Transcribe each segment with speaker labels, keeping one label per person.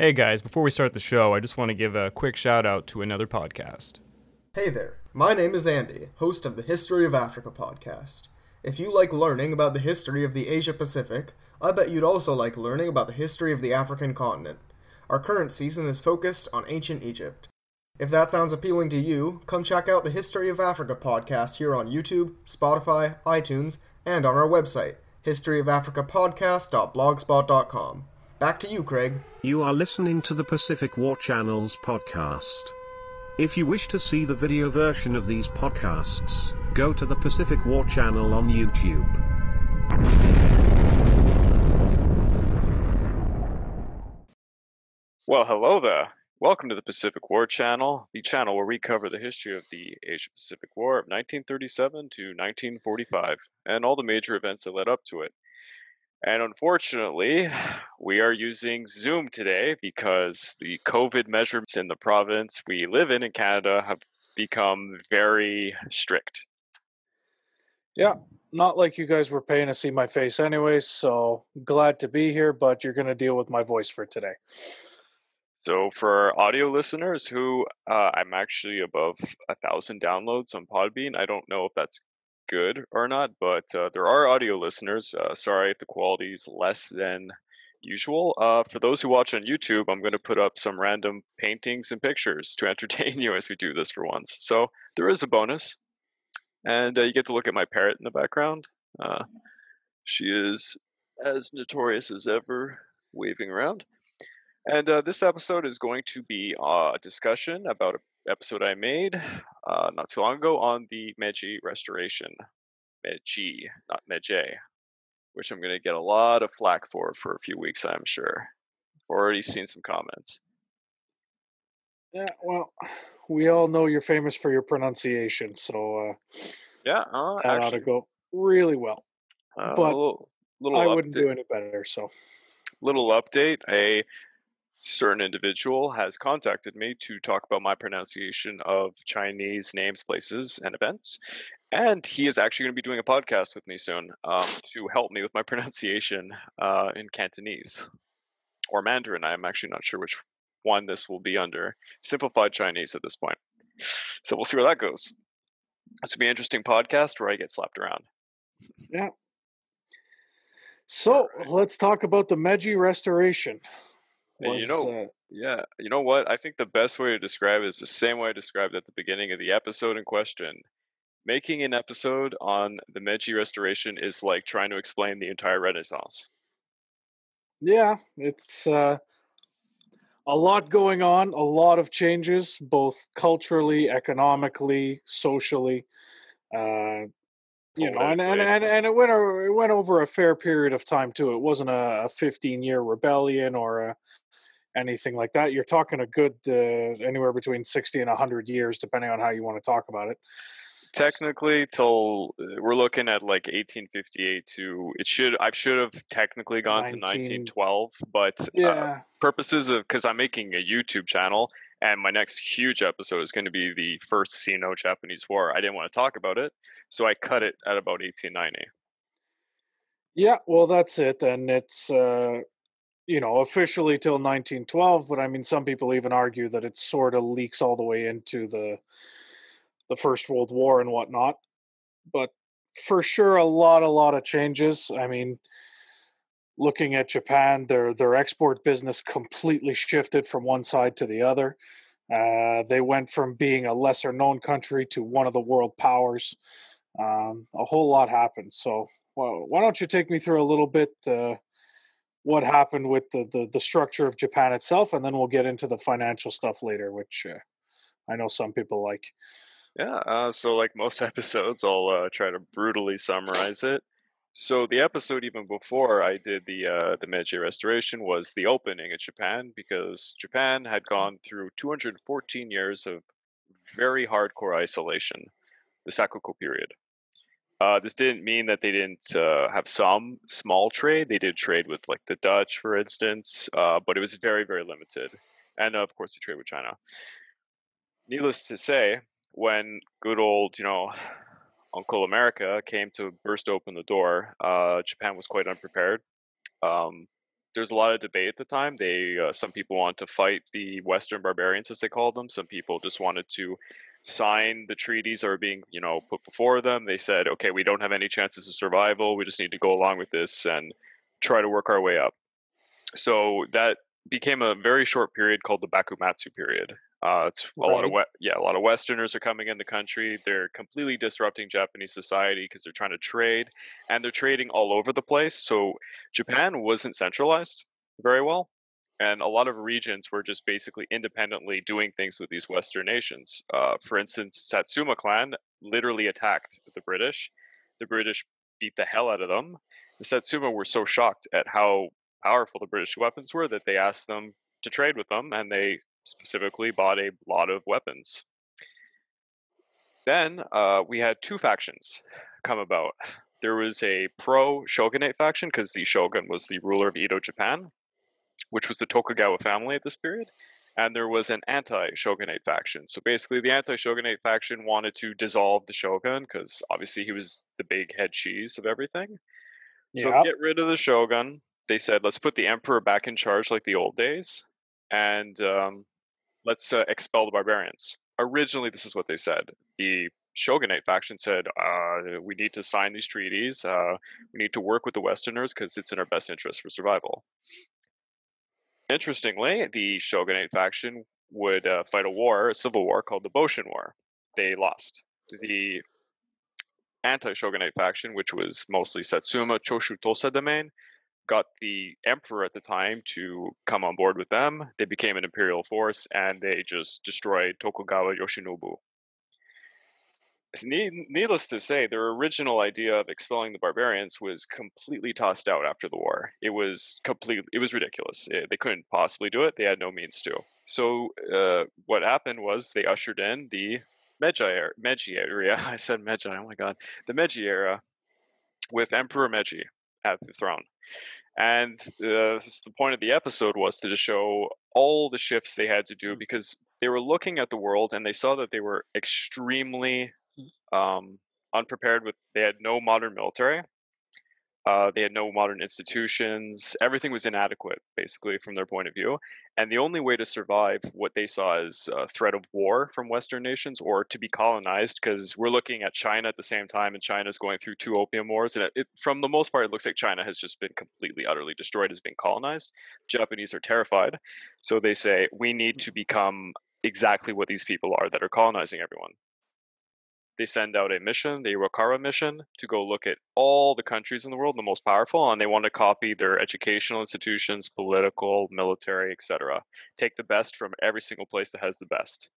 Speaker 1: Hey guys, before we start the show, I just want to give a quick shout out to another podcast.
Speaker 2: Hey there, my name is Andy, host of the History of Africa podcast. If you like learning about the history of the Asia Pacific, I bet you'd also like learning about the history of the African continent. Our current season is focused on ancient Egypt. If that sounds appealing to you, come check out the History of Africa podcast here on YouTube, Spotify, iTunes, and on our website, historyofafricapodcast.blogspot.com. Back to you, Craig.
Speaker 3: You are listening to the Pacific War Channel's podcast. If you wish to see the video version of these podcasts, go to the Pacific War Channel on YouTube.
Speaker 4: Well, hello there. Welcome to the Pacific War Channel, the channel where we cover the history of the Asia Pacific War of 1937 to 1945 and all the major events that led up to it. And unfortunately, we are using Zoom today because the COVID measurements in the province we live in in Canada have become very strict.
Speaker 5: Yeah, not like you guys were paying to see my face anyways, so glad to be here, but you're going to deal with my voice for today.
Speaker 4: So, for audio listeners who uh, I'm actually above a thousand downloads on Podbean, I don't know if that's good or not, but uh, there are audio listeners. Uh, sorry if the quality is less than usual. Uh, for those who watch on YouTube, I'm going to put up some random paintings and pictures to entertain you as we do this for once. So there is a bonus, and uh, you get to look at my parrot in the background. Uh, she is as notorious as ever, waving around. And uh, this episode is going to be a discussion about an episode I made uh, not too long ago on the Meiji restoration. Meiji, not Meiji, which I'm going to get a lot of flack for for a few weeks, I'm sure. Already seen some comments.
Speaker 5: Yeah, well, we all know you're famous for your pronunciation, so uh,
Speaker 4: Yeah, uh,
Speaker 5: that ought to go really well.
Speaker 4: uh,
Speaker 5: but
Speaker 4: little, little
Speaker 5: I wouldn't do any better, so.
Speaker 4: little update a certain individual has contacted me to talk about my pronunciation of chinese names places and events and he is actually going to be doing a podcast with me soon um, to help me with my pronunciation uh, in cantonese or mandarin. I'm actually not sure which one this will be under. Simplified chinese at this point. So we'll see where that goes. This will be an interesting podcast where i get slapped around. Yeah.
Speaker 5: So let's talk about the Meiji restoration.
Speaker 4: You know- Yeah, you know what? I think the best way to describe it is the same way I described at the beginning of the episode in question. Making an episode on the Meiji Restoration is like trying to explain the entire Renaissance.
Speaker 5: yeah, it's uh, a lot going on, a lot of changes, both culturally, economically, socially. Uh, you know, and, and, and, and it went o- it went over a fair period of time too. It wasn't a, a 15 year rebellion or a, anything like that. You're talking a good uh, anywhere between 60 and 100 years, depending on how you want to talk about it.
Speaker 4: Technically, till uh, we're looking at like 1858 to it should I should have technically gone to 1912, but uh, purposes of because I'm making a YouTube channel and my next huge episode is going to be the first Sino-Japanese War. I didn't want to talk about it, so I cut it at about 1890.
Speaker 5: Yeah, well, that's it. And it's, uh, you know, officially till 1912. But I mean, some people even argue that it sort of leaks all the way into the the First World War and whatnot. But for sure, a lot, a lot of changes. I mean, looking at Japan, their their export business completely shifted from one side to the other. Uh, they went from being a lesser known country to one of the world powers. Um, a whole lot happened. So, well, why don't you take me through a little bit uh, what happened with the, the the structure of Japan itself, and then we'll get into the financial stuff later, which uh, I know some people like.
Speaker 4: Yeah, uh, so like most episodes, I'll uh, try to brutally summarize it. So the episode even before I did the uh, the Meiji Restoration was the opening of Japan because Japan had gone through 214 years of very hardcore isolation, the Sakoku period. Uh, this didn't mean that they didn't uh, have some small trade. They did trade with like the Dutch, for instance, uh, but it was very, very limited. And of course, they trade with China. Needless to say, when good old, you know, Uncle America came to burst open the door, uh, Japan was quite unprepared. Um, there's a lot of debate at the time. They uh, some people wanted to fight the Western barbarians, as they called them. Some people just wanted to sign the treaties that were being you know put before them. They said, okay, we don't have any chances of survival. We just need to go along with this and try to work our way up. So that became a very short period called the Bakumatsu period. Uh, it's a lot of we- yeah, a lot of Westerners are coming in the country. They're completely disrupting Japanese society because they're trying to trade, and they're trading all over the place. So Japan wasn't centralized very well, and a lot of regions were just basically independently doing things with these Western nations. Uh, for instance, Satsuma clan literally attacked the British. The British beat the hell out of them. The Satsuma were so shocked at how powerful the British weapons were that they asked them to trade with them, and they specifically bought a lot of weapons. Then uh, we had two factions come about. There was a pro shogunate faction because the shogun was the ruler of Edo, Japan, which was the Tokugawa family at this period. And there was an anti shogunate faction. So basically, the anti shogunate faction wanted to dissolve the shogun because obviously he was the big head cheese of everything. So get rid of the shogun, they said, let's put the emperor back in charge like the old days, and um, let's uh, expel the barbarians. Originally, this is what they said. The shogunate faction said, uh, we need to sign these treaties. Uh, we need to work with the Westerners because it's in our best interest for survival. Interestingly, the shogunate faction would uh, fight a war, a civil war called the Boshin War. They lost. The anti-shogunate faction, which was mostly Satsuma Choshu Tosa domain, got the emperor at the time to come on board with them. They became an imperial force and they just destroyed Tokugawa Yoshinobu. Needless to say, their original idea of expelling the barbarians was completely tossed out after the war. It was completely, it was ridiculous. Eh, they couldn't possibly do it. They had no means to. So uh, what happened was they ushered in the Meiji era. Meiji area. I said Meiji. Oh my god, the Meiji era with Emperor Meiji at the throne. And uh, the point of the episode was to just show all the shifts they had to do because they were looking at the world and they saw that they were extremely um, unprepared with. They had no modern military. Uh, they had no modern institutions. Everything was inadequate, basically, from their point of view. And the only way to survive what they saw as a threat of war from Western nations or to be colonized, because we're looking at China at the same time, and China's going through two opium wars. And it, it, from the most part, it looks like China has just been completely, utterly destroyed, has been colonized. Japanese are terrified. So they say, we need to become exactly what these people are that are colonizing everyone they send out a mission, the Iwakura mission, to go look at all the countries in the world, the most powerful, and they want to copy their educational institutions, political, military, etc. Take the best from every single place that has the best,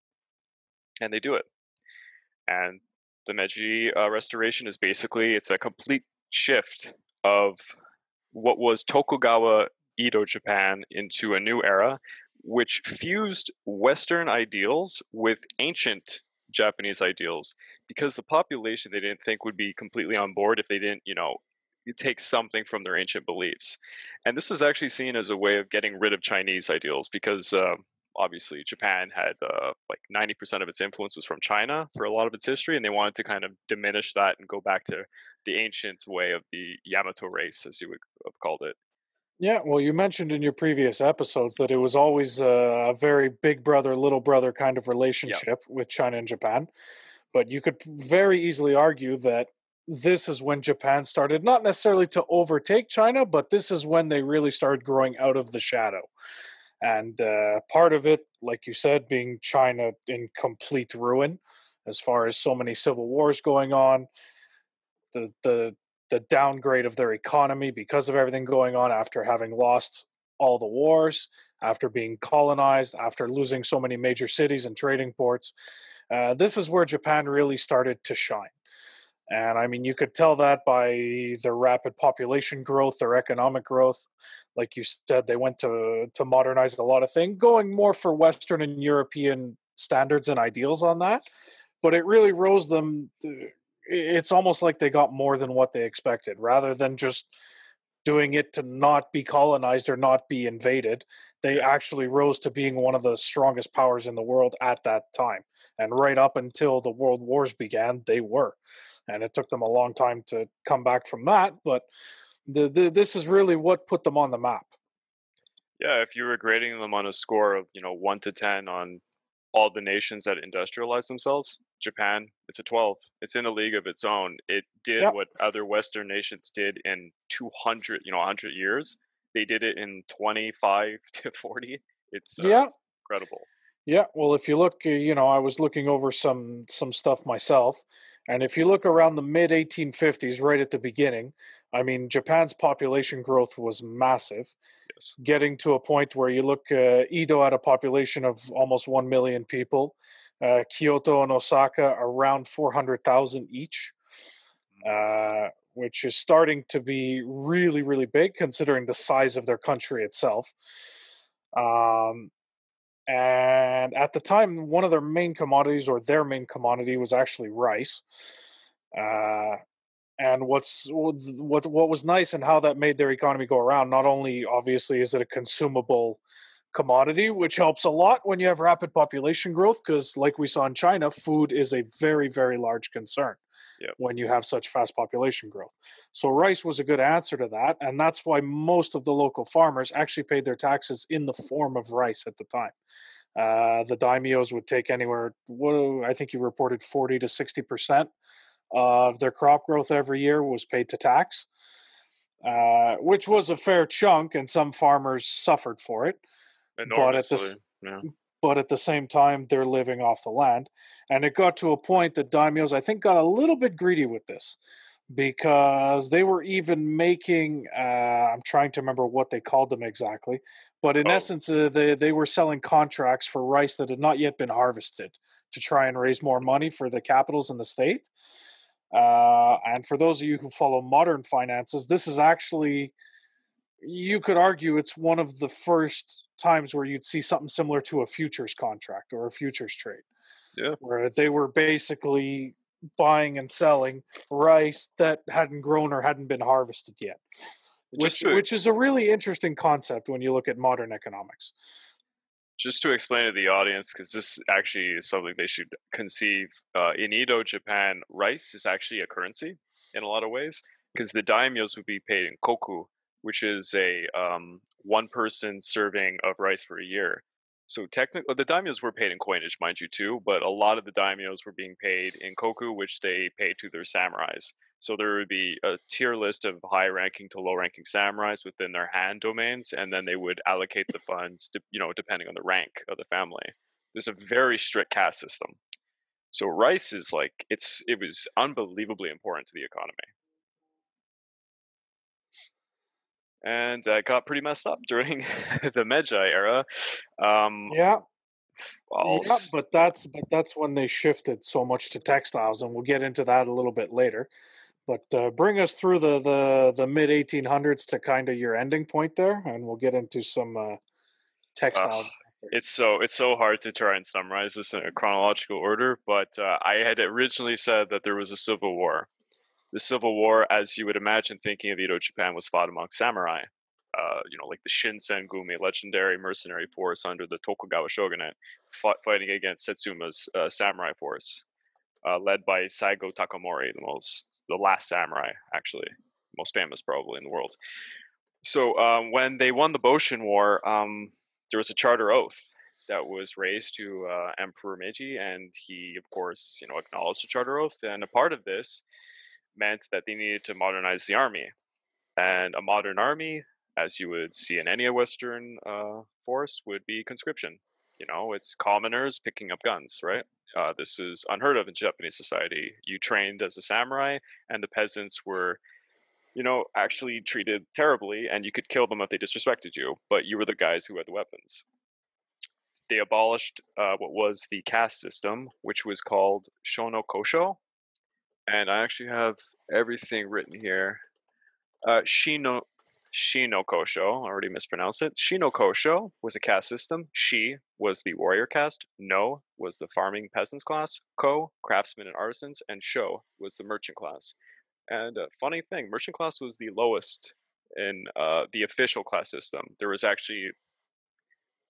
Speaker 4: and they do it. And the Meiji uh, restoration is basically it's a complete shift of what was Tokugawa Edo Japan into a new era, which fused Western ideals with ancient Japanese ideals because the population they didn't think would be completely on board if they didn't, you know, take something from their ancient beliefs. And this was actually seen as a way of getting rid of Chinese ideals because uh, obviously Japan had uh, like 90% of its influence was from China for a lot of its history, and they wanted to kind of diminish that and go back to the ancient way of the Yamato race, as you would have called it.
Speaker 5: Yeah, well, you mentioned in your previous episodes that it was always a, a very big brother, little brother kind of relationship with China and Japan. But you could very easily argue that this is when Japan started not necessarily to overtake China, but this is when they really started growing out of the shadow. And uh, part of it, like you said, being China in complete ruin, as far as so many civil wars going on, the the the downgrade of their economy because of everything going on after having lost all the wars, after being colonized, after losing so many major cities and trading ports. Uh, this is where Japan really started to shine. And I mean, you could tell that by their rapid population growth, their economic growth. Like you said, they went to to modernize a lot of things, going more for Western and European standards and ideals on that. But it really rose them. It's almost like they got more than what they expected, rather than just doing it to not be colonized or not be invaded. They actually rose to being one of the strongest powers in the world at that time. And right up until the world wars began, they were. And it took them a long time to come back from that. But the, the, this is really what put them on the map.
Speaker 4: Yeah, if you were grading them on a score of, you know, 1 to 10 on all the nations that industrialized themselves, Japan, it's a 12. It's in a league of its own. It did
Speaker 5: Yep.
Speaker 4: what other Western nations did in 200, you know, 100 years. They did it in 25 to 40. It's, uh,
Speaker 5: Yeah.
Speaker 4: it's incredible.
Speaker 5: Yeah, well, if you look, uh, you know, I was looking over some some stuff myself, and if you look around the mid 1850s, right at the beginning, I mean, Japan's population growth was massive,
Speaker 4: Yes.
Speaker 5: getting to a point where you look, uh, Edo had a population of almost one million people, uh, Kyoto and Osaka around 400,000 each, uh, which is starting to be really, really big considering the size of their country itself. Um, and at the time one of their main commodities or their main commodity was actually rice. Uh, and what's what what was nice and how that made their economy go around not only obviously is it a consumable commodity which helps a lot when you have rapid population growth because like we saw in china food is a very very large concern
Speaker 4: Yep.
Speaker 5: when you have such fast population growth so rice was a good answer to that and that's why most of the local farmers actually paid their taxes in the form of rice at the time uh, the daimyos would take anywhere what i think you reported 40 to 60 percent of their crop growth every year was paid to tax uh, which was a fair chunk and some farmers suffered for it But at the.
Speaker 4: Yeah.
Speaker 5: But at the same time they're living off the land and it got to a point that daimyos i think got a little bit greedy with this because they were even making uh, i'm trying to remember what they called them exactly but in
Speaker 4: Oh.
Speaker 5: essence uh, they, they were selling contracts for rice that had not yet been harvested to try and raise more money for the capitals in the state uh, and for those of you who follow modern finances this is actually you could argue it's one of the first times where you'd see something similar to a futures contract or a futures trade.
Speaker 4: Yeah.
Speaker 5: Where they were basically buying and selling rice that hadn't grown or hadn't been harvested yet. Which,
Speaker 4: to,
Speaker 5: which is a really interesting concept when you look at modern economics.
Speaker 4: just to explain to the audience, because this actually is something they should conceive. Uh, in Edo, Japan, rice is actually a currency in a lot of ways, because the daimyos would be paid in koku, which is a um, one person serving of rice for a year. So technically, the daimyos were paid in coinage, mind you, too, but a lot of the daimyos were being paid in koku, which they paid to their samurais. So there would be a tier list of high-ranking to low-ranking samurais within their han domains, and then they would allocate the funds, you know, depending on the rank of the family. There's a very strict caste system. So rice is like it's it was unbelievably important to the economy. And uh, got pretty messed up during the Meiji era. Um,
Speaker 5: Yeah, yeah, but that's but that's when they shifted so much to textiles, and we'll get into that a little bit later. But uh, bring us through the the, the mid 1800s to kind of your ending point there, and we'll get into some uh, textiles.
Speaker 4: it's so it's so hard to try and summarize this in a chronological order but uh, i had originally said that there was a civil war the civil war as you would imagine thinking of edo japan was fought among samurai uh, you know like the shinsengumi legendary mercenary force under the tokugawa shogunate fought, fighting against satsuma's uh, samurai force uh, led by saigo takamori the most the last samurai actually most famous probably in the world so um, when they won the boshin war um, there was a charter oath that was raised to uh, Emperor Meiji, and he, of course, you know, acknowledged the charter oath. And a part of this meant that they needed to modernize the army. And a modern army, as you would see in any Western uh, force, would be conscription. You know, it's commoners picking up guns, right? Uh, this is unheard of in Japanese society. You trained as a samurai, and the peasants were you know, actually treated terribly, and you could kill them if they disrespected you, but you were the guys who had the weapons. They abolished uh, what was the caste system, which was called Shono Kosho, and I actually have everything written here. Uh, Shino Kosho, I already mispronounced it. Shino Kosho was a caste system. She was the warrior caste. No was the farming peasants class. Ko, craftsmen and artisans, and Sho was the merchant class. And uh, funny thing, merchant class was the lowest in uh, the official class system. There was actually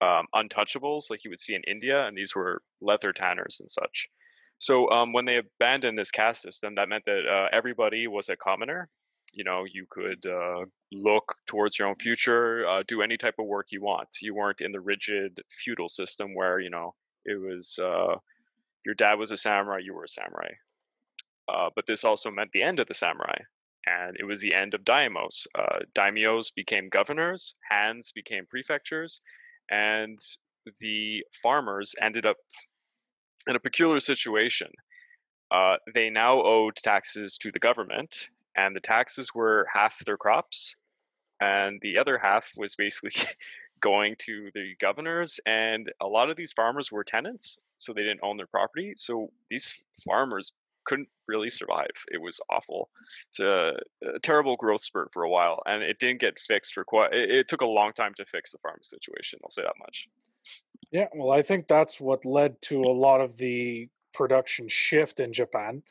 Speaker 4: um, untouchables, like you would see in India, and these were leather tanners and such. So um, when they abandoned this caste system, that meant that uh, everybody was a commoner, you know, you could uh, look towards your own future, uh, do any type of work you want. You weren't in the rigid feudal system where you know it was uh, your dad was a samurai, you were a samurai. Uh, but this also meant the end of the samurai, and it was the end of daimyos. Uh, daimyos became governors, hans became prefectures, and the farmers ended up in a peculiar situation. Uh, they now owed taxes to the government, and the taxes were half their crops, and the other half was basically going to the governors. And a lot of these farmers were tenants, so they didn't own their property. So these farmers couldn't really survive. It was awful. It's a, a terrible growth spurt for a while, and it didn't get fixed for quite. It, it took a long time to fix the farming situation. I'll say that much.
Speaker 5: Yeah, well, I think that's what led to a lot of the production shift in Japan.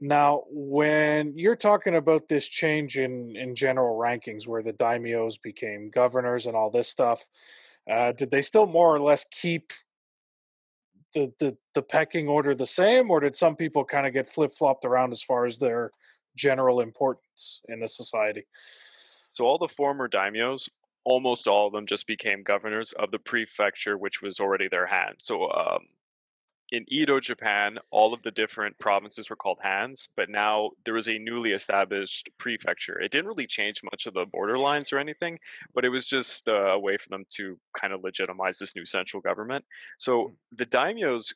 Speaker 5: Now, when you're talking about this change in in general rankings, where the daimyos became governors and all this stuff, uh, did they still more or less keep the the the pecking order the same, or did some people kind of get flip flopped around as far as their general importance in the society?
Speaker 4: So all the former daimyos, almost all of them, just became governors of the prefecture, which was already their han. So um, in Edo, Japan, all of the different provinces were called hans, but now there was a newly established prefecture. It didn't really change much of the border lines or anything, but it was just uh, a way for them to kind of legitimize this new central government. So the daimyos,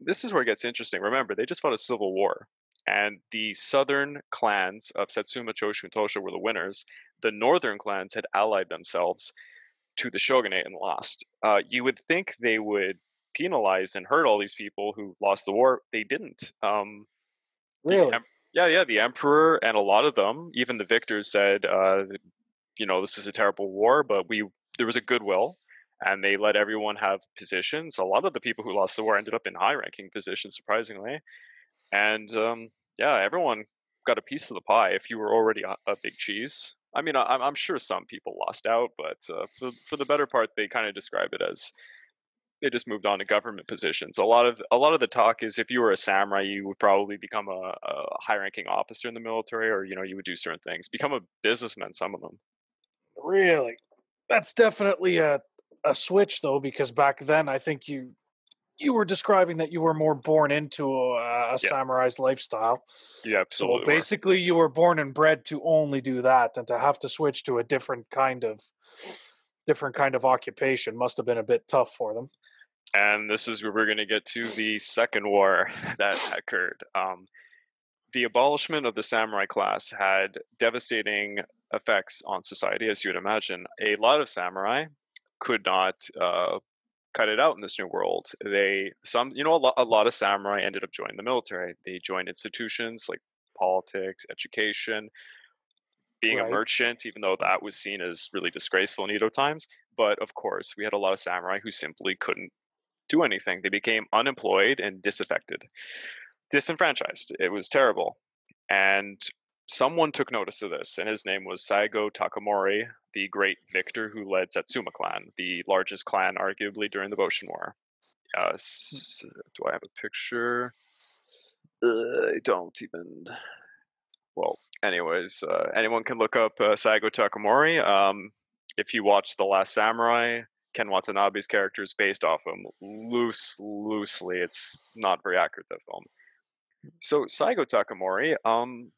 Speaker 4: this is where it gets interesting. Remember, they just fought a civil war, and the southern clans of Satsuma, Choshu, and Tosho were the winners. The northern clans had allied themselves to the shogunate and lost. Uh, you would think they would penalize and hurt all these people who lost the war. They didn't. Um,
Speaker 5: Really?
Speaker 4: em- yeah, yeah. The emperor and a lot of them, even the victors, said, uh, you know, this is a terrible war, but we there was a goodwill, and they let everyone have positions. A lot of the people who lost the war ended up in high-ranking positions, surprisingly, and um, yeah, everyone got a piece of the pie if you were already a, a big cheese. I mean, I, I'm I'm sure some people lost out, but uh, for for the better part, they kind of describe it as they just moved on to government positions. A lot of a lot of the talk is if you were a samurai, you would probably become a, a high-ranking officer in the military, or you know, you would do certain things. Become a businessman. Some of them.
Speaker 5: Really? That's definitely a a switch though, because back then I think you you were describing that you were more born into a, a
Speaker 4: Yeah.
Speaker 5: samurai's lifestyle.
Speaker 4: Yeah, absolutely.
Speaker 5: So
Speaker 4: were.
Speaker 5: basically, you were born and bred to only do that, and to have to switch to a different kind of different kind of occupation must have been a bit tough for them.
Speaker 4: and this is where we're going to get to the second war that occurred. Um, the abolishment of the samurai class had devastating effects on society, as you would imagine. A lot of samurai could not uh, cut it out in this new world. They some you know a lot, a lot of samurai ended up joining the military. They joined institutions like politics, education, being
Speaker 5: Right.
Speaker 4: a merchant, even though that was seen as really disgraceful in Edo times. But of course, we had a lot of samurai who simply couldn't do anything. They became unemployed and disaffected, disenfranchised. It was terrible. And someone took notice of this, and his name was Saigo Takamori, the great victor who led Satsuma clan, the largest clan arguably during the Boshin War. Uh, s- do I have a picture? Uh, I don't even. Well, anyways, uh, anyone can look up uh, Saigo Takamori. Um, if you watch The Last Samurai, Ken Watanabe's character is based off him loose, loosely. It's not very accurate that film. So Saigo Takamori, um,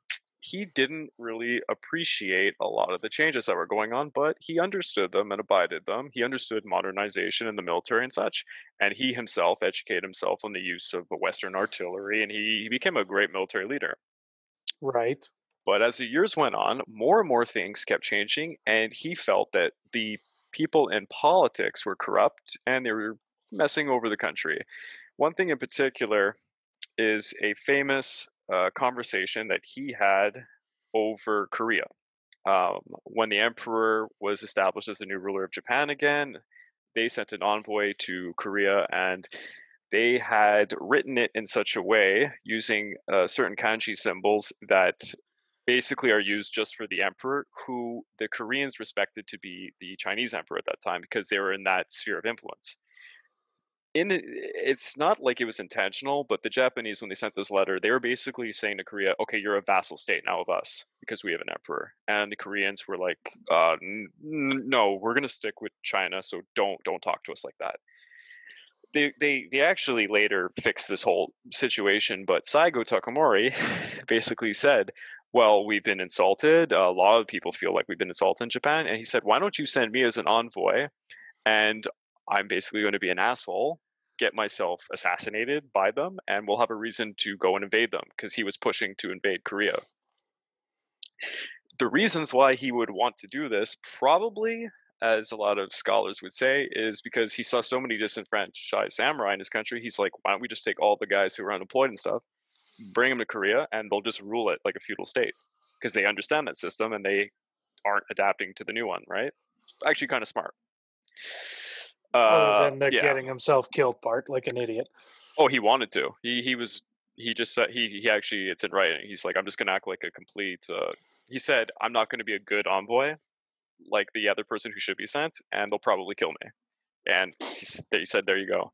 Speaker 4: he didn't really appreciate a lot of the changes that were going on, but he understood them and abided them. He understood modernization in the military and such, and he himself educated himself on the use of the Western artillery, and he, he became a great military leader.
Speaker 5: Right.
Speaker 4: But as the years went on, more and more things kept changing, and he felt that the people in politics were corrupt and they were messing over the country. One thing in particular is a famous conversation that he had over Korea. Um, when the emperor was established as the new ruler of Japan again, they sent an envoy to Korea and they had written it in such a way using uh, certain kanji symbols that basically are used just for the emperor, who the Koreans respected to be the Chinese emperor at that time because they were in that sphere of influence. In it's not like it was intentional, but the Japanese, when they sent this letter, they were basically saying to Korea, "Okay, you're a vassal state now of us. because we have an emperor. And the Koreans were like, uh, n- no, we're going to stick with China, so don't don't talk to us like that. They, they, they actually later fixed this whole situation, but Saigo Takamori basically said, well, we've been insulted. A lot of people feel like we've been insulted in Japan. And he said, why don't you send me as an envoy? And I'm basically going to be an asshole, get myself assassinated by them, and we'll have a reason to go and invade them because he was pushing to invade Korea. The reasons why he would want to do this probably as a lot of scholars would say, is because he saw so many disenfranchised samurai in his country. He's like, why don't we just take all the guys who are unemployed and stuff, bring them to Korea, and they'll just rule it like a feudal state because they understand that system and they aren't adapting to the new one, right? Actually, kind of smart.
Speaker 5: Uh, Other than
Speaker 4: uh,
Speaker 5: the
Speaker 4: yeah.
Speaker 5: getting himself killed part, like an idiot.
Speaker 4: Oh, he wanted to. He he was he just said he he actually it's in writing. He's like, I'm just gonna act like a complete. Uh, he said, I'm not gonna be a good envoy, like the other person who should be sent, and they'll probably kill me. And he, they said, there you go.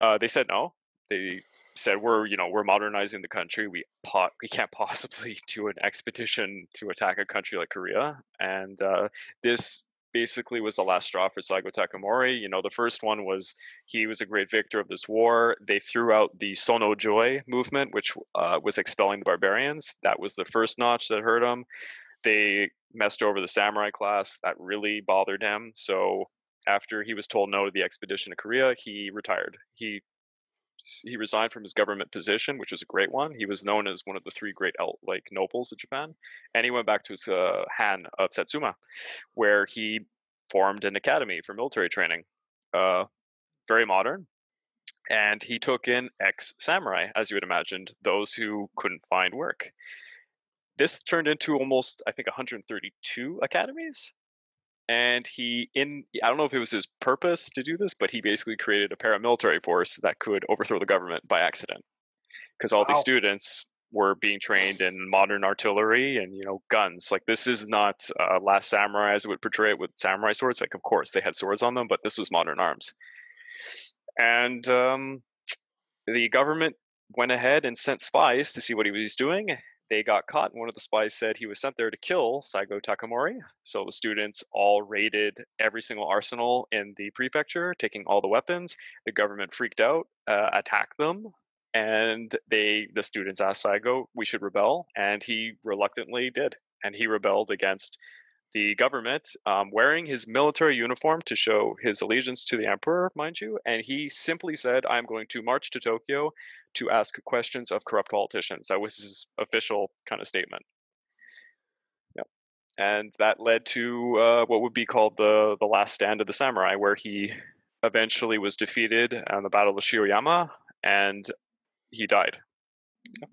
Speaker 4: Uh, they said no. They said we're you know we're modernizing the country. We po- we can't possibly do an expedition to attack a country like Korea. And uh, this basically was the last straw for Saigo Takamori. You know, the first one was he was a great victor of this war. They threw out the Sonno Joi movement, which uh, was expelling the barbarians. That was the first notch that hurt him. They messed over the samurai class. That really bothered him. So after he was told no to the expedition to Korea, he retired. He he resigned from his government position, which was a great one. He was known as one of the three great like nobles of Japan, and he went back to his uh, Han of Satsuma, where he formed an academy for military training. Uh, very modern, and he took in ex samurai, as you would imagine, those who couldn't find work. This turned into almost, I think, 132 academies and he in i don't know if it was his purpose to do this but he basically created a paramilitary force that could overthrow the government by accident because all these students were being trained in modern artillery and you know guns. Like this is not uh, last samurai as it would portray it with samurai swords. Like of course they had swords on them but this was modern arms. And um, the government went ahead and sent spies to see what he was doing they got caught. and One of the spies said he was sent there to kill Saigo Takamori. So the students all raided every single arsenal in the prefecture, taking all the weapons. The government freaked out, uh, attacked them, and they the students asked Saigo, "We should rebel," and he reluctantly did. And he rebelled against the government, um, wearing his military uniform to show his allegiance to the emperor, mind you. And he simply said, "I'm going to march to Tokyo to ask questions of corrupt politicians." That was his official kind of statement. Yep. And that led to uh, what would be called the the last stand of the samurai, where he eventually was defeated on the Battle of Shiroyama, and he died.
Speaker 5: Yeah.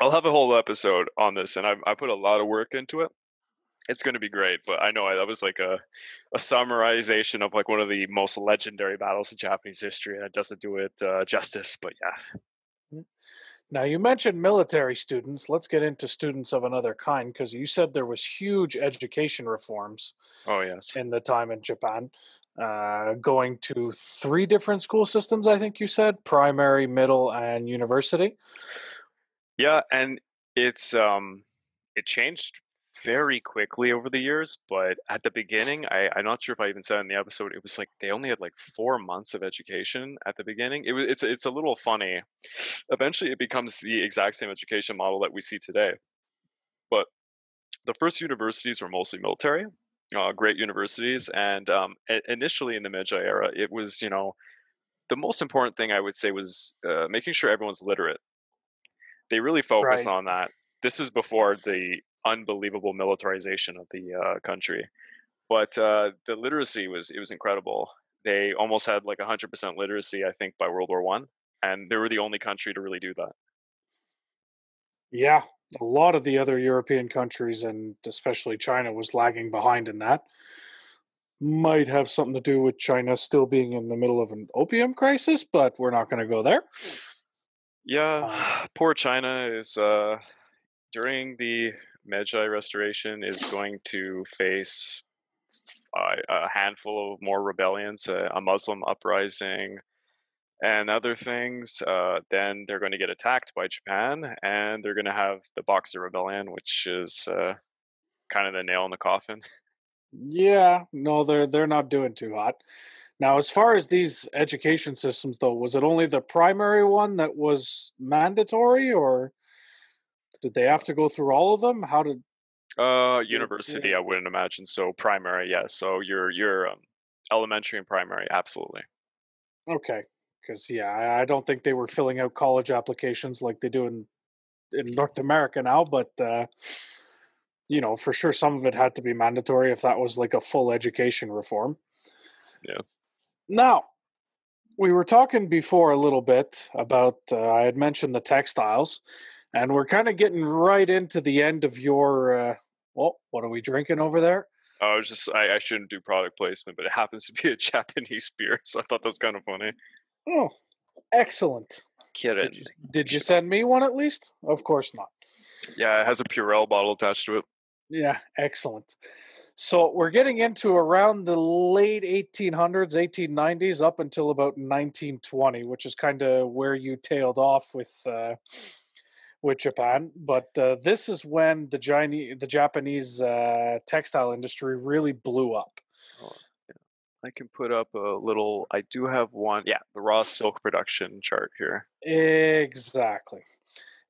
Speaker 4: I'll have a whole episode on this, and I, I put a lot of work into it. It's going to be great, but I know I, that was like a, a summarization of like one of the most legendary battles in Japanese history, and it doesn't do it uh, justice. But yeah,
Speaker 5: Now you mentioned military students. Let's get into students of another kind because you said there was huge education reforms
Speaker 4: oh yes,
Speaker 5: in the time in Japan, uh, going to three different school systems. I think you said primary, middle, and university.
Speaker 4: Yeah, and it's um, it changed very quickly over the years. But at the beginning, I, I'm not sure if I even said in the episode, it was like they only had like four months of education at the beginning. It was it's it's a little funny. Eventually, it becomes the exact same education model that we see today. But the first universities were mostly military, uh, great universities, and um, i- initially in the Meiji era, it was you know the most important thing I would say was uh, making sure everyone's literate. They really focused
Speaker 5: Right.
Speaker 4: on that. This is before the unbelievable militarization of the uh, country, but uh, the literacy was it was incredible. They almost had like 100% literacy, I think, by World War One, and they were the only country to really do that.
Speaker 5: Yeah, a lot of the other European countries and especially China was lagging behind in that. Might have something to do with China still being in the middle of an opium crisis, but we're not going to go there.
Speaker 4: Yeah,
Speaker 5: Um,
Speaker 4: poor China is uh, during the Meiji Restoration is going to face uh, a handful of more rebellions, uh, a Muslim uprising, and other things, uh, then they're going to get attacked by Japan, and they're going to have the Boxer Rebellion, which is uh, kind of the nail in the coffin.
Speaker 5: Yeah, no, they're they're not doing too hot. Now, as far as these education systems, though, was it only the primary one that was mandatory, or did they have to go through all of them? How did?
Speaker 4: Uh, university, I wouldn't imagine. So primary, yes. So your your um, elementary and primary, absolutely.
Speaker 5: Okay, because yeah, I, I don't think they were filling out college applications like they do in in North America now, but. Uh, you know, for sure, some of it had to be mandatory if that was like a full education reform.
Speaker 4: Yeah.
Speaker 5: Now, we were talking before a little bit about, uh, I had mentioned the textiles, and we're kind of getting right into the end of your, uh, well, what are we drinking over there?
Speaker 4: I was just, I, I shouldn't do product placement, but it happens to be a Japanese beer, so I thought that was kind of funny.
Speaker 5: Oh, excellent.
Speaker 4: Kidding.
Speaker 5: Did you, did you send me one at least? Of course not.
Speaker 4: Yeah, it has a Purell bottle attached to it.
Speaker 5: Yeah, excellent. So we're getting into around the late 1800s, 1890s, up until about 1920, which is kind of where you tailed off with uh, with Japan. But uh, this is when the Chinese, the Japanese uh, textile industry really blew up.
Speaker 4: Oh, yeah. I can put up a little. I do have one. Yeah, the raw silk production chart here.
Speaker 5: Exactly.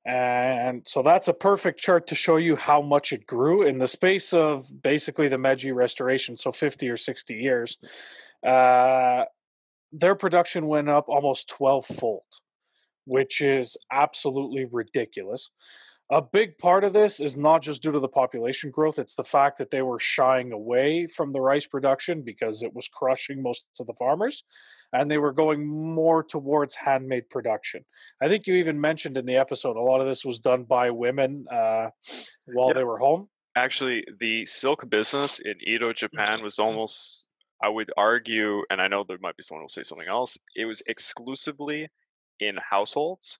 Speaker 5: And so that's a perfect chart to show you how much it grew in the space of basically the Meiji Restoration, so 50 or 60 years. Uh, their production went up almost 12 fold, which is absolutely ridiculous. A big part of this is not just due to the population growth, it's the fact that they were shying away from the rice production because it was crushing most of the farmers and they were going more towards handmade production. I think you even mentioned in the episode a lot of this was done by women uh, while yeah. they were home.
Speaker 4: Actually, the silk business in Edo, Japan was almost, I would argue, and I know there might be someone who will say something else, it was exclusively in households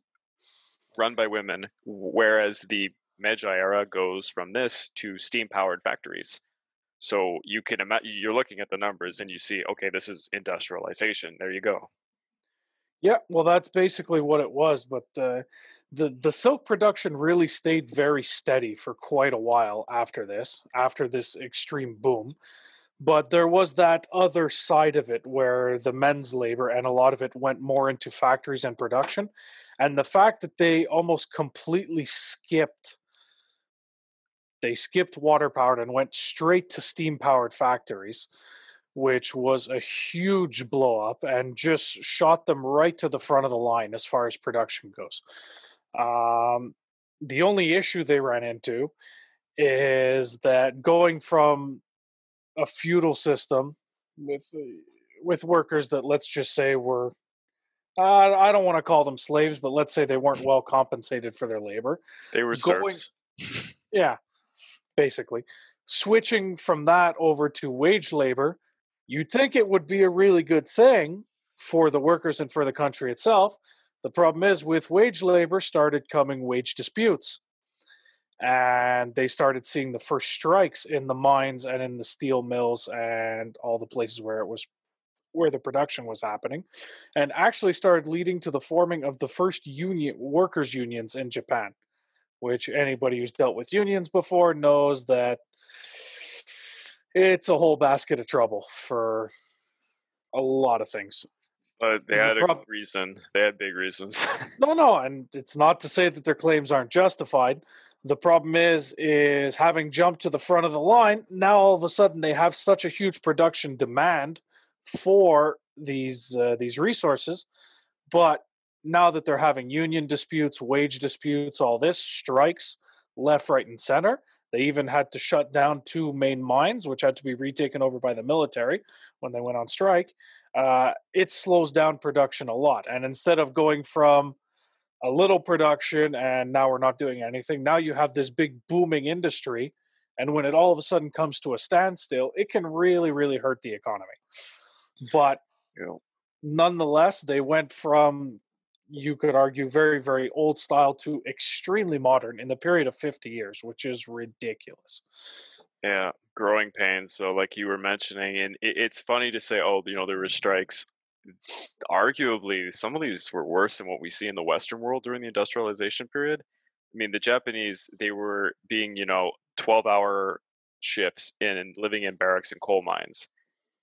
Speaker 4: run by women, whereas the Meiji era goes from this to steam powered factories. So you can imagine you're looking at the numbers and you see, okay, this is industrialization. There you go.
Speaker 5: Yeah, well, that's basically what it was. But uh, the the silk production really stayed very steady for quite a while after this, after this extreme boom. But there was that other side of it where the men's labor and a lot of it went more into factories and production. And the fact that they almost completely skipped they skipped water powered and went straight to steam powered factories, which was a huge blow up and just shot them right to the front of the line as far as production goes. Um, the only issue they ran into is that going from a feudal system with uh, with workers that let's just say were uh, I don't want to call them slaves, but let's say they weren't well compensated for their labor.
Speaker 4: They were going, serfs.
Speaker 5: Yeah, basically. Switching from that over to wage labor, you'd think it would be a really good thing for the workers and for the country itself. The problem is, with wage labor, started coming wage disputes and they started seeing the first strikes in the mines and in the steel mills and all the places where it was where the production was happening and actually started leading to the forming of the first union workers unions in Japan which anybody who's dealt with unions before knows that it's a whole basket of trouble for a lot of things
Speaker 4: but they had a reason. They had big reasons.
Speaker 5: no, no, and it's not to say that their claims aren't justified. The problem is, is having jumped to the front of the line, now all of a sudden they have such a huge production demand for these uh, these resources, but now that they're having union disputes, wage disputes, all this strikes left, right, and center. They even had to shut down two main mines, which had to be retaken over by the military when they went on strike. Uh, it slows down production a lot. And instead of going from a little production and now we're not doing anything. Now you have this big booming industry. And when it all of a sudden comes to a standstill, it can really, really hurt the economy. But nonetheless, they went from, you could argue, very, very old style to extremely modern in the period of 50 years, which is ridiculous.
Speaker 4: Yeah, growing pains. So, like you were mentioning, and it, it's funny to say, oh, you know, there were strikes arguably some of these were worse than what we see in the Western world during the industrialization period. I mean, the Japanese they were being you know twelve hour shifts in and living in barracks and coal mines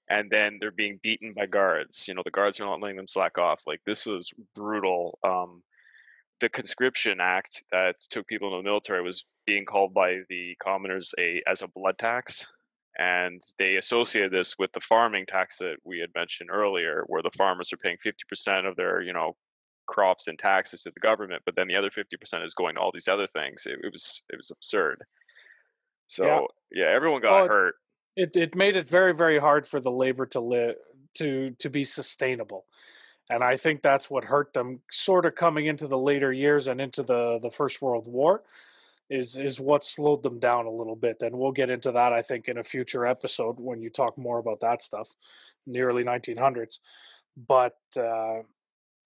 Speaker 4: and then they're being beaten by guards. You know, the guards are not letting them slack off. Like this was brutal. Um, the conscription act that took people into the military was being called by the commoners a as a blood tax, and they associated this with the farming tax that we had mentioned earlier, where the farmers are paying fifty percent of their you know crops and taxes to the government, but then the other fifty percent is going to all these other things. It, it was it was absurd. So yeah, yeah everyone got well, hurt
Speaker 5: it it made it very very hard for the labor to live to to be sustainable and i think that's what hurt them sort of coming into the later years and into the the first world war is is what slowed them down a little bit and we'll get into that i think in a future episode when you talk more about that stuff in the early 1900s but uh,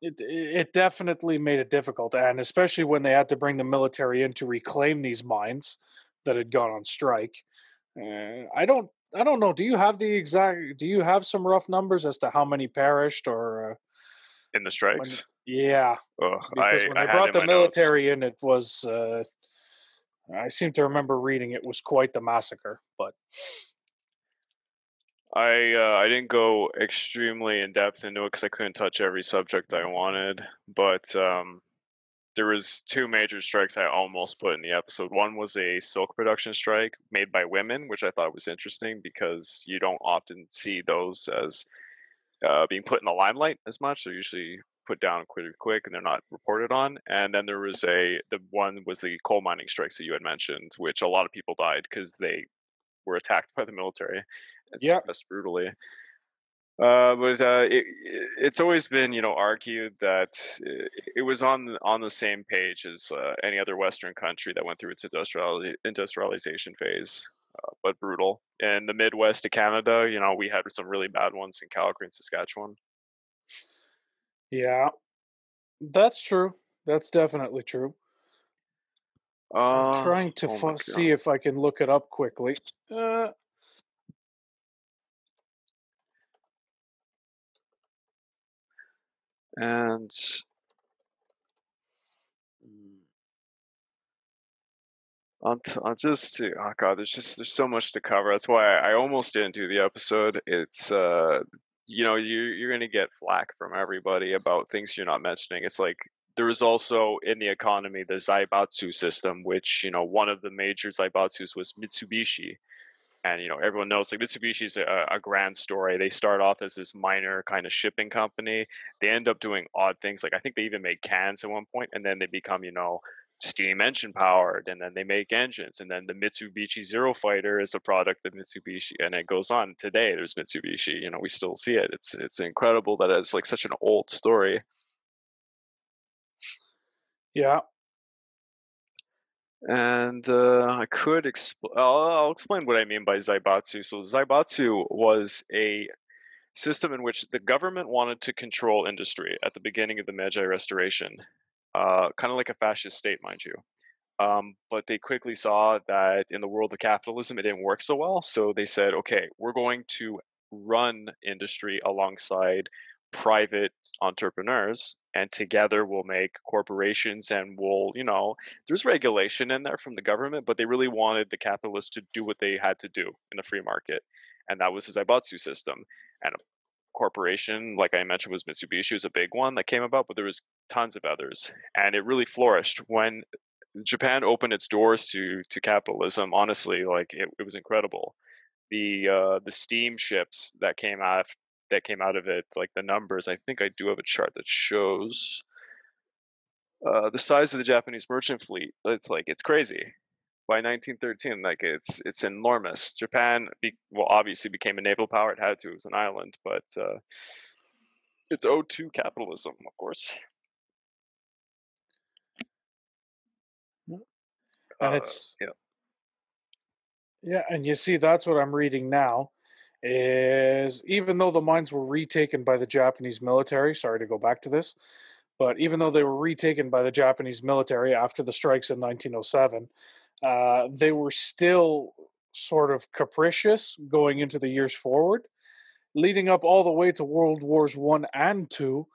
Speaker 5: it it definitely made it difficult and especially when they had to bring the military in to reclaim these mines that had gone on strike uh, I don't I don't know. Do you have the exact? Do you have some rough numbers as to how many perished or? Uh,
Speaker 4: in the strikes.
Speaker 5: When, yeah.
Speaker 4: Oh,
Speaker 5: because
Speaker 4: I,
Speaker 5: when they brought the military notes. in, it was. Uh, I seem to remember reading it was quite the massacre, but.
Speaker 4: I uh, I didn't go extremely in depth into it because I couldn't touch every subject I wanted, but um, there was two major strikes I almost put in the episode. One was a silk production strike made by women, which I thought was interesting because you don't often see those as uh, being put in the limelight as much. They're usually put down pretty quick and they're not reported on. And then there was a the one was the coal mining strikes that you had mentioned, which a lot of people died because they were attacked by the military suppressed brutally. Uh, but uh, it, it's always been, you know, argued that it was on on the same page as uh, any other Western country that went through its industrial industrialization phase, uh, but brutal. In the Midwest of Canada, you know, we had some really bad ones in Calgary and Saskatchewan.
Speaker 5: Yeah, that's true. That's definitely true. I'm uh, trying to oh f- see if I can look it up quickly. Uh,
Speaker 4: and I'll, t- I'll just oh god there's just there's so much to cover that's why I, I almost didn't do the episode it's uh you know you're you're gonna get flack from everybody about things you're not mentioning. It's like there was also in the economy the zaibatsu system which you know one of the major zaibatsus was mitsubishi and you know everyone knows like Mitsubishi's a, a grand story. They start off as this minor kind of shipping company. They end up doing odd things. Like I think they even made cans at one point, and then they become you know steam engine powered, and then they make engines, and then the Mitsubishi Zero Fighter is a product of Mitsubishi, and it goes on. Today there's Mitsubishi. You know we still see it. It's it's incredible that it's like such an old story.
Speaker 5: Yeah,
Speaker 4: and uh, I could expl- I'll, I'll, explain what I mean by Zaibatsu. So Zaibatsu was a system in which the government wanted to control industry at the beginning of the Meiji Restoration, uh, kind of like a fascist state, mind you. Um, but they quickly saw that in the world of capitalism, it didn't work so well. So they said, okay, we're going to run industry alongside private entrepreneurs and together we'll make corporations and we'll you know there's regulation in there from the government but they really wanted the capitalists to do what they had to do in the free market and that was the zaibatsu system. And a corporation like i mentioned was mitsubishi was a big one that came about but there was tons of others and it really flourished. When japan opened its doors to to capitalism honestly like it, it was incredible. The uh, the steamships that came out that came out of it, like the numbers. I think I do have a chart that shows uh, the size of the Japanese merchant fleet. It's like it's crazy. By 1913, like it's it's enormous. Japan, be, well, obviously became a naval power. It had to. It was an island, but uh, it's owed to capitalism, of course.
Speaker 5: And uh, it's yeah, yeah, and you see that's what I'm reading now is even though the mines were retaken by the Japanese military, sorry to go back to this, but even though they were retaken by the Japanese military after the strikes in 1907, uh, they were still sort of capricious going into the years forward. leading up all the way to World Wars One and Two,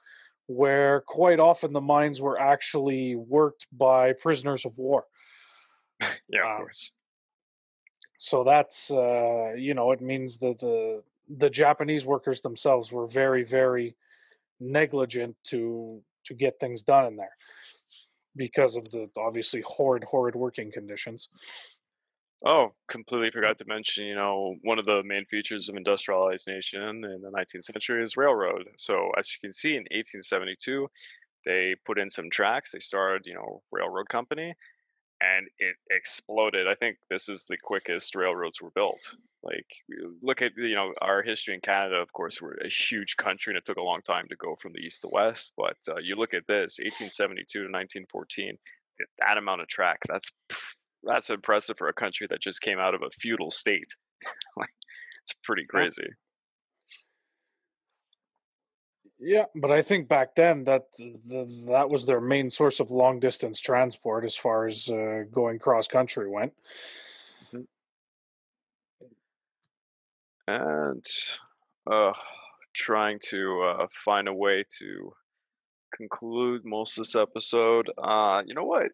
Speaker 5: where quite often the mines were actually worked by prisoners of war.
Speaker 4: Yeah, of
Speaker 5: Um,
Speaker 4: course.
Speaker 5: So that's uh, you know it means that the the Japanese workers themselves were very very negligent to to get things done in there because of the obviously horrid horrid working conditions.
Speaker 4: Oh, completely forgot to mention, you know, one of the main features of industrialized nation in the 19th century is railroad. So as you can see in 1872, they put in some tracks, they started, you know, railroad company and it exploded. I think this is the quickest railroads were built. Like look at, you know, our history in Canada, of course, we're a huge country and it took a long time to go from the east to west, but uh, you look at this 1872 to 1914, that amount of track, that's that's impressive for a country that just came out of a feudal state. like, it's pretty crazy.
Speaker 5: Yeah, but I think back then that the, that was their main source of long distance transport as far as uh, going cross country went.
Speaker 4: And uh, trying to uh, find a way to conclude most of this episode. Uh, you know what?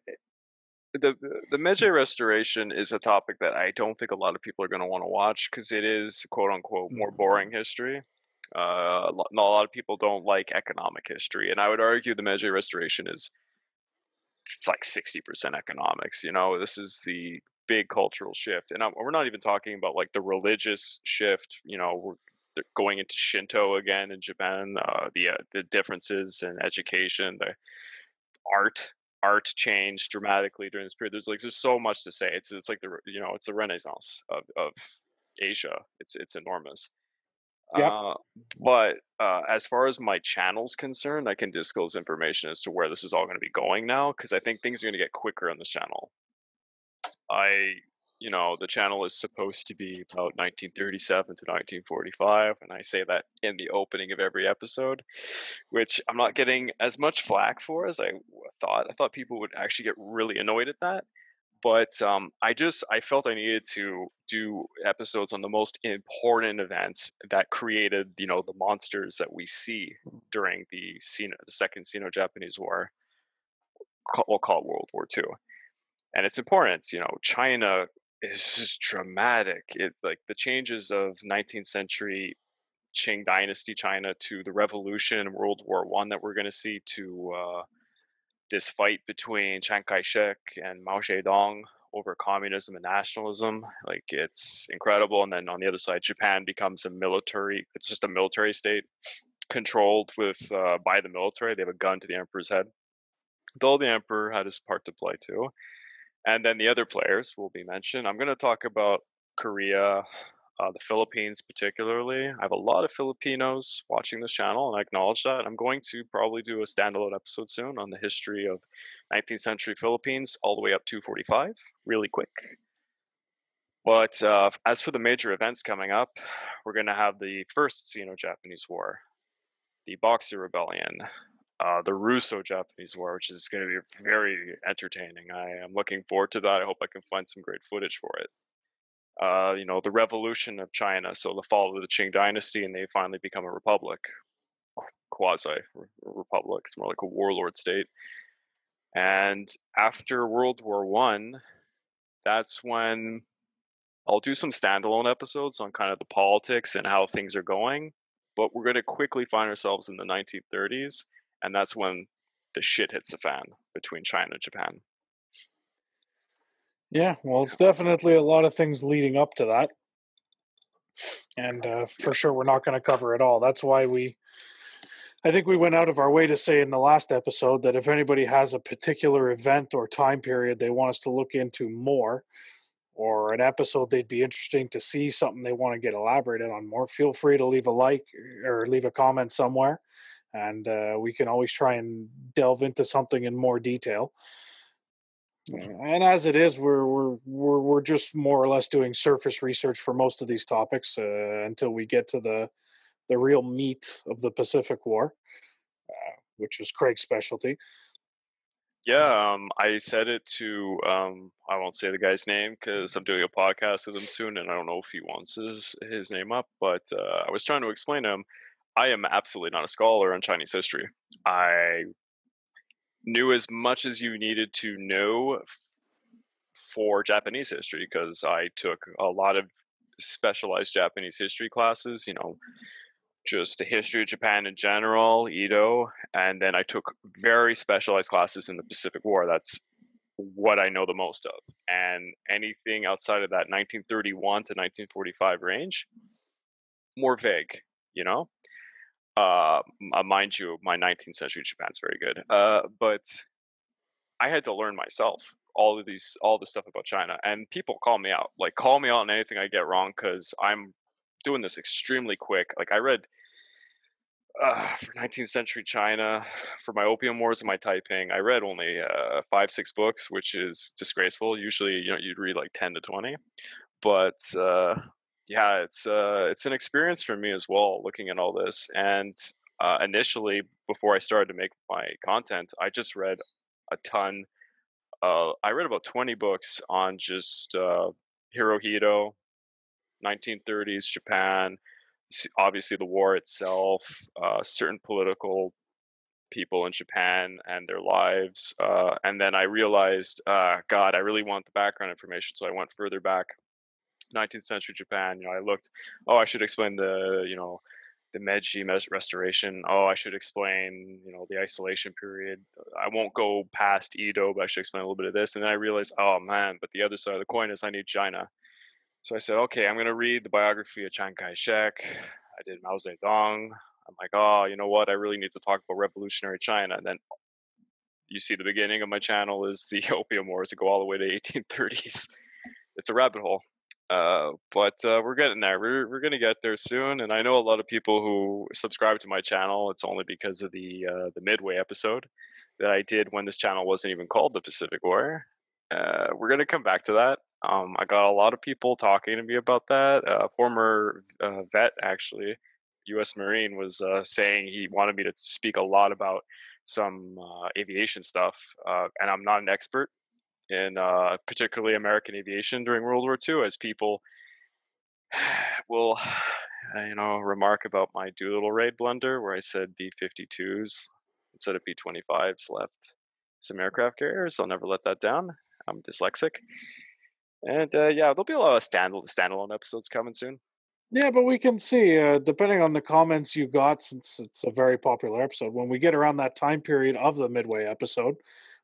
Speaker 4: The the Meiji Restoration is a topic that I don't think a lot of people are going to want to watch because it is quote unquote more boring history. Uh, a lo- not a lot of people don't like economic history, and I would argue the Meiji Restoration is it's like 60% economics you know? This is the big cultural shift and i we're not even talking about like the religious shift you know? We're going into shinto again in japan uh, the uh, the differences in education the art art changed dramatically during this period. There's like there's so much to say. It's it's like the you know it's the renaissance of, of asia. It's it's enormous
Speaker 5: Yep.
Speaker 4: uh, but uh, as far as my channel's concerned, I can disclose information as to where this is all going to be going now because I think things are going to get quicker on this channel. I, you know, the channel is supposed to be about 1937 to 1945, and I say that in the opening of every episode, which I'm not getting as much flack for as I thought. I thought people would actually get really annoyed at that but um, I just I felt I needed to do episodes on the most important events that created you know the monsters that we see during the Sino, the Second Sino-Japanese War. We'll call it World War Two, and it's important. You know, China is just dramatic. It like the changes of 19th century Qing Dynasty China to the revolution World War One that we're going to see to uh, this fight between Chiang Kai-shek and Mao Zedong over communism and nationalism. Like it's incredible. And then on the other side, Japan becomes a military. It's just a military state controlled with uh, by the military. They have a gun to the emperor's head. Though the emperor had his part to play too. And then the other players will be mentioned. I'm going to talk about Korea, uh, the Philippines particularly. I have a lot of Filipinos watching this channel, and I acknowledge that. I'm going to probably do a standalone episode soon on the history of 19th century Philippines all the way up to 45, really quick. But uh, as for the major events coming up, we're going to have the first Sino-Japanese War, the Boxer Rebellion, uh, the Russo-Japanese War, which is going to be very entertaining. I am looking forward to that. I hope I can find some great footage for it uh, you know, the revolution of China, so the fall of the Qing dynasty, and they finally become a republic, quasi republic. It's more like a warlord state. And after World War One, that's when I'll do some standalone episodes on kind of the politics and how things are going. But we're going to quickly find ourselves in the 1930s, and that's when the shit hits the fan between China and Japan.
Speaker 5: Yeah, well, it's definitely a lot of things leading up to that. And uh, for sure, we're not going to cover it all. That's why we, I think we went out of our way to say in the last episode that if anybody has a particular event or time period they want us to look into more, or an episode they'd be interesting to see, something they want to get elaborated on more, feel free to leave a like or leave a comment somewhere. And uh, we can always try and delve into something in more detail. And as it is, we're we're we're we're just more or less doing surface research for most of these topics uh, until we get to the the real meat of the Pacific War, uh, which is Craig's specialty.
Speaker 4: Yeah, um, I said it to um, I won't say the guy's name because I'm doing a podcast with him soon, and I don't know if he wants his his name up. But uh, I was trying to explain to him, I am absolutely not a scholar on Chinese history. I knew as much as you needed to know for Japanese history because I took a lot of specialized Japanese history classes. You know, just the history of Japan in general, Edo, and then I took very specialized classes in the Pacific War. That's what I know the most of. And anything outside of that 1931 to 1945 range, more vague, you know? Uh, uh, mind you, my 19th century Japan's very good. Uh, but I had to learn myself all of these, all the stuff about China. And people call me out, like, call me out on anything I get wrong because I'm doing this extremely quick. Like, I read uh, for 19th century China, for my Opium Wars and my Taiping, I read only uh, five, six books, which is disgraceful. Usually, you know, you'd read like 10 to 20. But uh, yeah, it's uh, it's an experience for me as well, looking at all this. And uh, initially, before I started to make my content, I just read a ton. Uh, I read about 20 books on just uh, Hirohito, 1930s Japan, obviously the war itself, uh, certain political people in Japan and their lives. Uh, and then I realized, uh, God, I really want the background information. So I went further back, 19th century Japan. You know, I looked, oh, I should explain the, you know, the Meiji restoration. Oh, I should explain, you know, the isolation period. I won't go past Edo, but I should explain a little bit of this. And then I realized, oh man, but the other side of the coin is I need China. So I said, okay, I'm going to read the biography of Chiang Kai shek. I did Mao Zedong. I'm like, oh, you know what? I really need to talk about revolutionary China. And then you see the beginning of my channel is the Opium Wars that go all the way to 1830s. It's a rabbit hole. Uh, but uh, we're getting there. We're, we're going to get there soon. And I know a lot of people who subscribe to my channel. It's only because of the uh, the Midway episode that I did when this channel wasn't even called the Pacific War. Uh, we're going to come back to that. Um, I got a lot of people talking to me about that. A uh, former vet, actually, U.S. Marine, was saying he wanted me to speak a lot about some aviation stuff, and I'm not an expert in uh, particularly American aviation during World War II, as people will, you know, remark about my Doolittle raid blunder, where I said B-52s instead of B-25s left some aircraft carriers. I'll never let that down. I'm dyslexic. And uh, yeah, there'll be a lot of stand standalone episodes coming soon.
Speaker 5: Yeah, but we can see, uh, depending on the comments you got, since it's a very popular episode, when we get around that time period of the midway episode,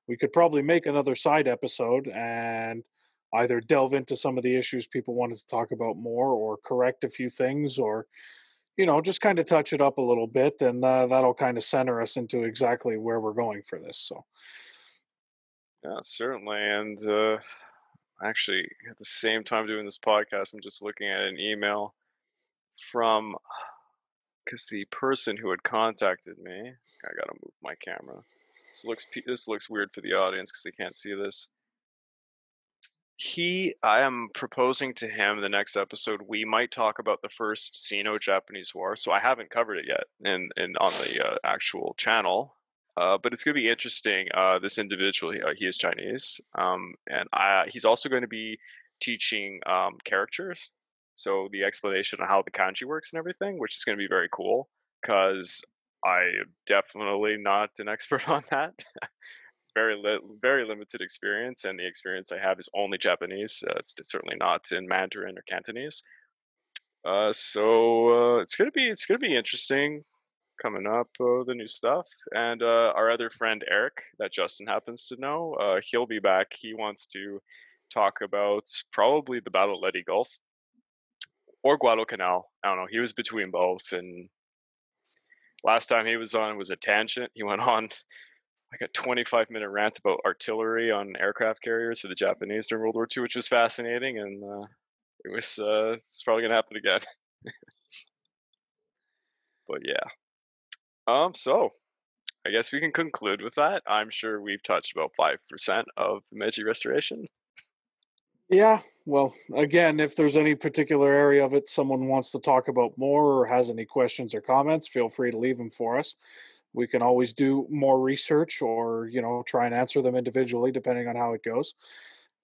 Speaker 5: we could probably make another side episode and either delve into some of the issues people wanted to talk about more or correct a few things or you know just kind of touch it up a little bit and uh, that'll kind of center us into exactly where we're going for this so.
Speaker 4: Yeah certainly and uh actually at the same time doing this podcast i'm just looking at an email from because the person who had contacted me i gotta move my camera this looks this looks weird for the audience because they can't see this he i am proposing to him the next episode we might talk about the first sino-japanese war so i haven't covered it yet in, in on the uh, actual channel uh, but it's going to be interesting. Uh, this individual, uh, he is Chinese, um, and I, he's also going to be teaching um, characters. So the explanation of how the kanji works and everything, which is going to be very cool, because I am definitely not an expert on that. very li- very limited experience, and the experience I have is only Japanese. Uh, it's certainly not in Mandarin or Cantonese. Uh, so uh, it's gonna be it's gonna be interesting coming up, uh, the new stuff. And uh, our other friend Eric, that Justin happens to know, uh, he'll be back. He wants to talk about probably the Battle of Leyte Gulf or Guadalcanal. I don't know. He was between both. And last time he was on was a tangent. He went on like a 25 minute rant about artillery on aircraft carriers for the Japanese during World War II, which was fascinating. And uh, it was, uh, it's probably going to happen again. but yeah. Um, so I guess we can conclude with that. I'm sure we've touched about five percent of the Meiji Restoration.
Speaker 5: Yeah, well, again, if there's any particular area of it someone wants to talk about more or has any questions or comments, feel free to leave them for us. we can always do more research or you know try and answer them individually depending on how it goes.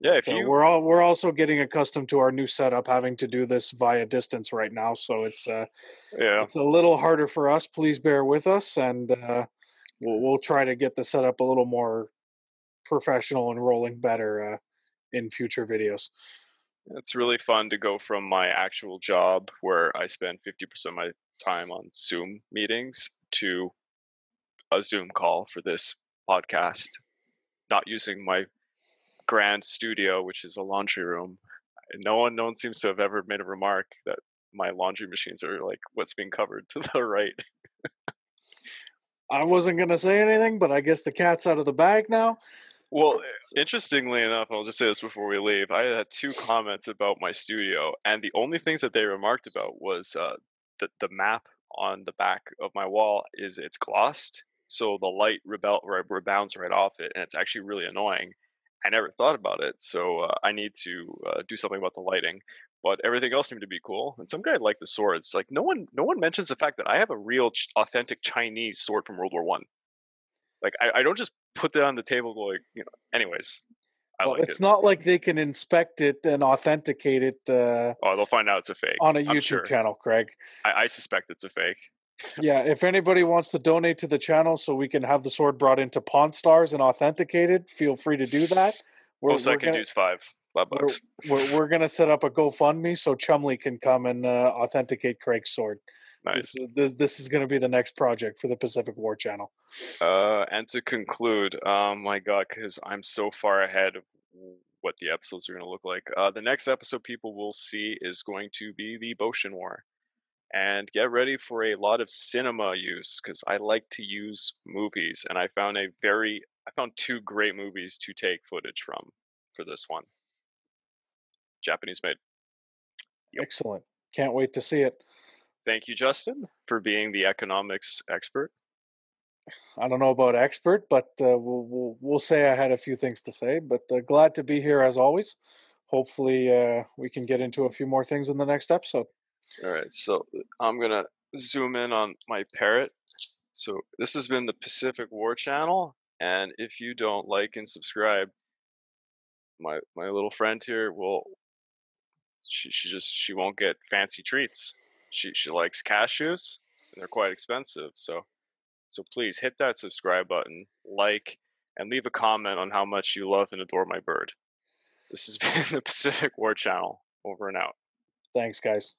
Speaker 4: Yeah, if
Speaker 5: So
Speaker 4: you
Speaker 5: we're all we're also getting accustomed to our new setup, having to do this via distance right now. So it's uh,
Speaker 4: yeah
Speaker 5: it's a little harder for us. Please bear with us, and uh, we'll we'll try to get the setup a little more professional and rolling better uh, in future videos.
Speaker 4: It's really fun to go from my actual job where I spend 50% of my time on Zoom meetings to a Zoom call for this podcast, not using my grand studio, which is a laundry room. No one, no one seems to have ever made a remark that my laundry machines are like what's being covered to the right.
Speaker 5: I wasn't gonna say anything, but I guess the cat's out of the bag now.
Speaker 4: Well, interestingly enough, I'll just say this before we leave. I had two comments about my studio, and the only things that they remarked about was uh, the the map on the back of my wall is it's glossed, so the light rebel re- rebounds right off it, and it's actually really annoying. I never thought about it, so uh, I need to uh, do something about the lighting. But everything else seemed to be cool, and some guy liked the swords. Like no one, no one mentions the fact that I have a real, ch- authentic Chinese sword from World War One. Like I, I don't just put that on the table like you know. Anyways, I
Speaker 5: Well,
Speaker 4: like
Speaker 5: it's
Speaker 4: it.
Speaker 5: not like they can inspect it and authenticate it uh,
Speaker 4: Oh, they'll find out it's a fake
Speaker 5: on a YouTube
Speaker 4: sure.
Speaker 5: channel, Craig.
Speaker 4: I, I suspect it's a fake.
Speaker 5: Yeah, if anybody wants to donate to the channel so we can have the sword brought into Pawn Stars and authenticated, feel free to do that. We're,
Speaker 4: Most I
Speaker 5: we're
Speaker 4: can
Speaker 5: gonna,
Speaker 4: do is five, five
Speaker 5: we're,
Speaker 4: bucks.
Speaker 5: we're, we're gonna set up a GoFundMe so Chumlee can come and uh, authenticate Craig's sword.
Speaker 4: Nice.
Speaker 5: This, is- this, this is going to be the next project for the Pacific War Channel.
Speaker 4: Uh, and to conclude, um, my God, because I'm so far ahead of what the episodes are going to look like. Uh, the next episode people will see is going to be the Boshin War. And get ready for a lot of cinema use because I like to use movies, and I found a very, I found two great movies to take footage from for this one. Japanese made. Yep.
Speaker 5: Excellent. Can't wait to see it.
Speaker 4: Thank you, Justin, for being the economics expert.
Speaker 5: I don't know about expert, but uh, we'll, we'll we'll say I had a few things to say. But uh, glad to be here as always. Hopefully, uh, we can get into a few more things in the next episode.
Speaker 4: All right, so I'm gonna zoom in on my parrot. So this has been the Pacific War Channel, and if you don't like and subscribe, my my little friend here will. She she just she won't get fancy treats. She she likes cashews, and they're quite expensive. So so please hit that subscribe button, like, and leave a comment on how much you love and adore my bird. This has been the Pacific War Channel. Over and out.
Speaker 5: Thanks, guys.